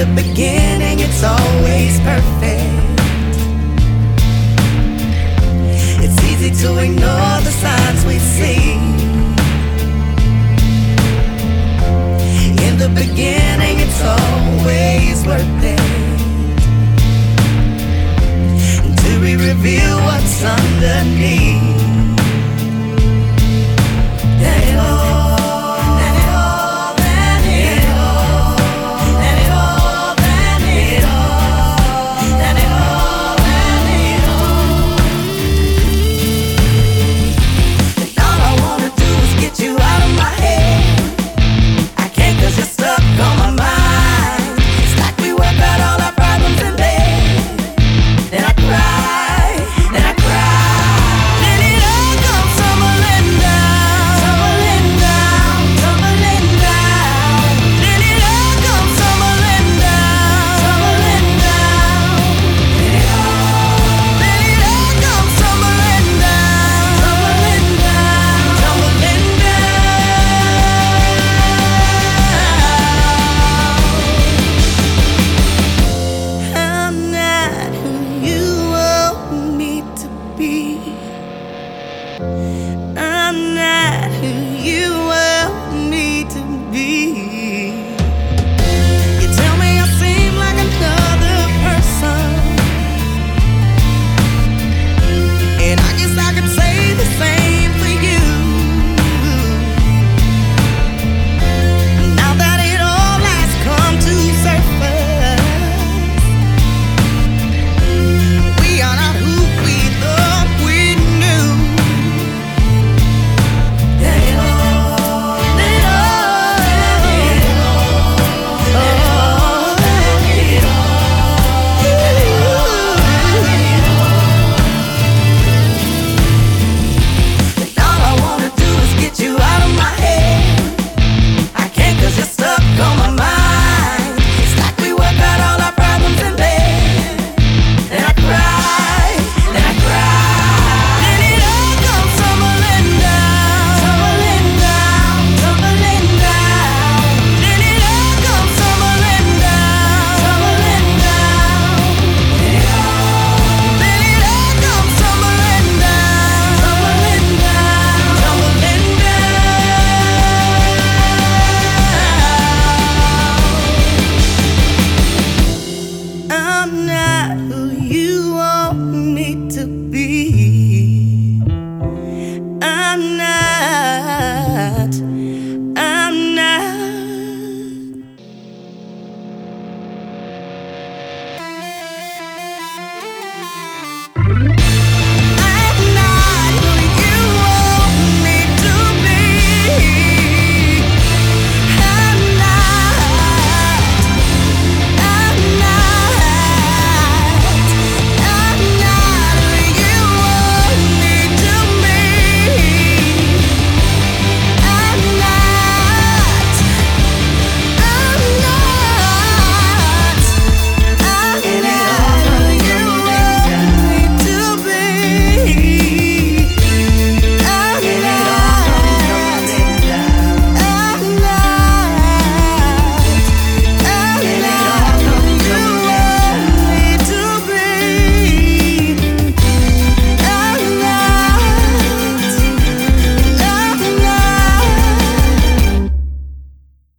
the beginning, it's always perfect. It's easy to ignore the signs we see. I'm not who you